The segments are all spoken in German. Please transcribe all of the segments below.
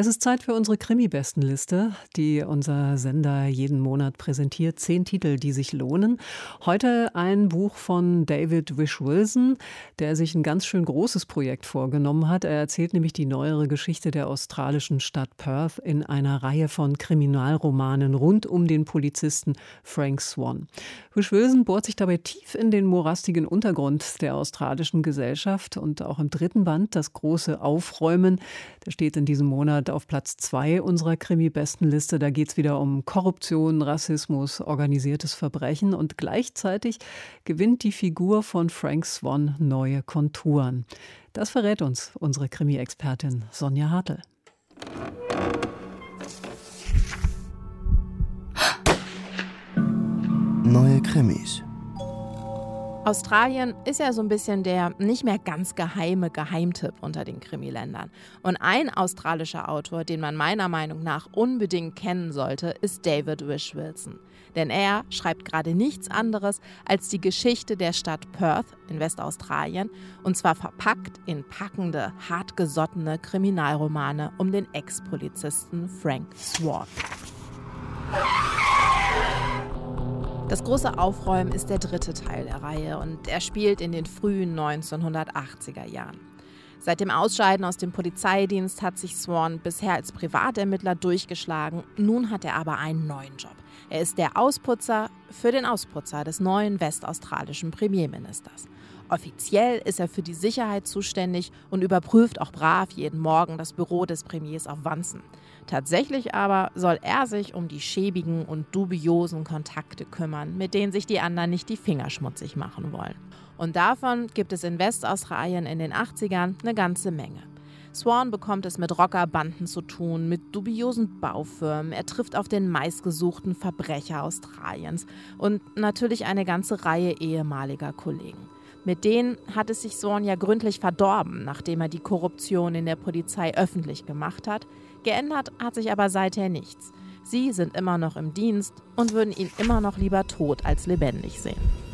es ist Zeit für unsere Krimi-Bestenliste, die unser Sender jeden Monat präsentiert. Zehn Titel, die sich lohnen. Heute ein Buch von David Wish Wilson, der sich ein ganz schön großes Projekt vorgenommen hat. Er erzählt nämlich die neuere Geschichte der australischen Stadt Perth in einer Reihe von Kriminalromanen rund um den Polizisten Frank Swan. Wish Wilson bohrt sich dabei tief in den morastigen Untergrund der australischen Gesellschaft und auch im dritten Band, das große Aufräumen, der steht in diesem Monat Monat auf Platz zwei unserer Krimi-Bestenliste. Da geht es wieder um Korruption, Rassismus, organisiertes Verbrechen und gleichzeitig gewinnt die Figur von Frank Swan neue Konturen. Das verrät uns unsere Krimi-Expertin Sonja Hartl. Neue Krimis. Australien ist ja so ein bisschen der nicht mehr ganz geheime Geheimtipp unter den Krimiländern. Und ein australischer Autor, den man meiner Meinung nach unbedingt kennen sollte, ist David Wish Wilson. Denn er schreibt gerade nichts anderes als die Geschichte der Stadt Perth in Westaustralien und zwar verpackt in packende, hartgesottene Kriminalromane um den Ex-Polizisten Frank Swan. Das große Aufräumen ist der dritte Teil der Reihe und er spielt in den frühen 1980er Jahren. Seit dem Ausscheiden aus dem Polizeidienst hat sich Swan bisher als Privatermittler durchgeschlagen. Nun hat er aber einen neuen Job. Er ist der Ausputzer für den Ausputzer des neuen westaustralischen Premierministers. Offiziell ist er für die Sicherheit zuständig und überprüft auch brav jeden Morgen das Büro des Premiers auf Wanzen. Tatsächlich aber soll er sich um die schäbigen und dubiosen Kontakte kümmern, mit denen sich die anderen nicht die Finger schmutzig machen wollen. Und davon gibt es in Westaustralien in den 80ern eine ganze Menge. Swan bekommt es mit Rockerbanden zu tun, mit dubiosen Baufirmen. Er trifft auf den meistgesuchten Verbrecher Australiens und natürlich eine ganze Reihe ehemaliger Kollegen. Mit denen hat es sich Swan ja gründlich verdorben, nachdem er die Korruption in der Polizei öffentlich gemacht hat. Geändert hat sich aber seither nichts. Sie sind immer noch im Dienst und würden ihn immer noch lieber tot als lebendig sehen.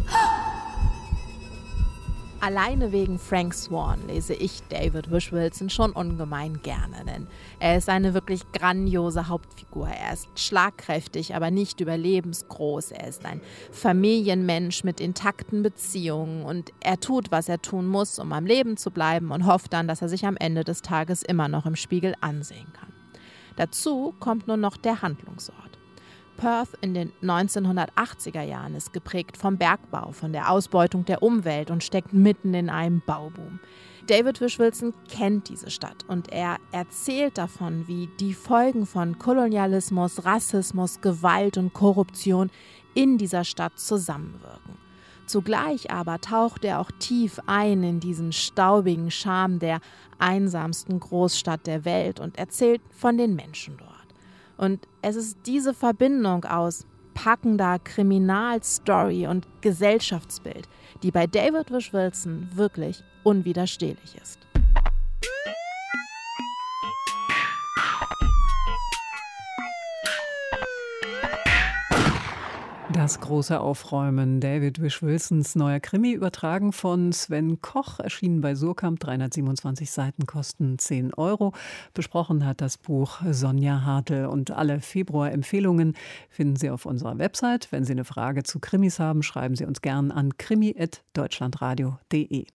Alleine wegen Frank Swan lese ich David Wish Wilson schon ungemein gerne, denn er ist eine wirklich grandiose Hauptfigur. Er ist schlagkräftig, aber nicht überlebensgroß. Er ist ein Familienmensch mit intakten Beziehungen und er tut, was er tun muss, um am Leben zu bleiben und hofft dann, dass er sich am Ende des Tages immer noch im Spiegel ansehen kann. Dazu kommt nur noch der Handlungsort. Perth in den 1980er Jahren ist geprägt vom Bergbau, von der Ausbeutung der Umwelt und steckt mitten in einem Bauboom. David Wish Wilson kennt diese Stadt und er erzählt davon, wie die Folgen von Kolonialismus, Rassismus, Gewalt und Korruption in dieser Stadt zusammenwirken. Zugleich aber taucht er auch tief ein in diesen staubigen Charme der einsamsten Großstadt der Welt und erzählt von den Menschen dort. Und es ist diese Verbindung aus packender Kriminalstory und Gesellschaftsbild, die bei David Wish Wilson wirklich unwiderstehlich ist. Das große Aufräumen. David Wish Wilsons neuer Krimi, übertragen von Sven Koch, erschienen bei Surkamp, 327 Seiten, kosten 10 Euro. Besprochen hat das Buch Sonja Hartl und alle Februar-Empfehlungen finden Sie auf unserer Website. Wenn Sie eine Frage zu Krimis haben, schreiben Sie uns gern an krimi.deutschlandradio.de.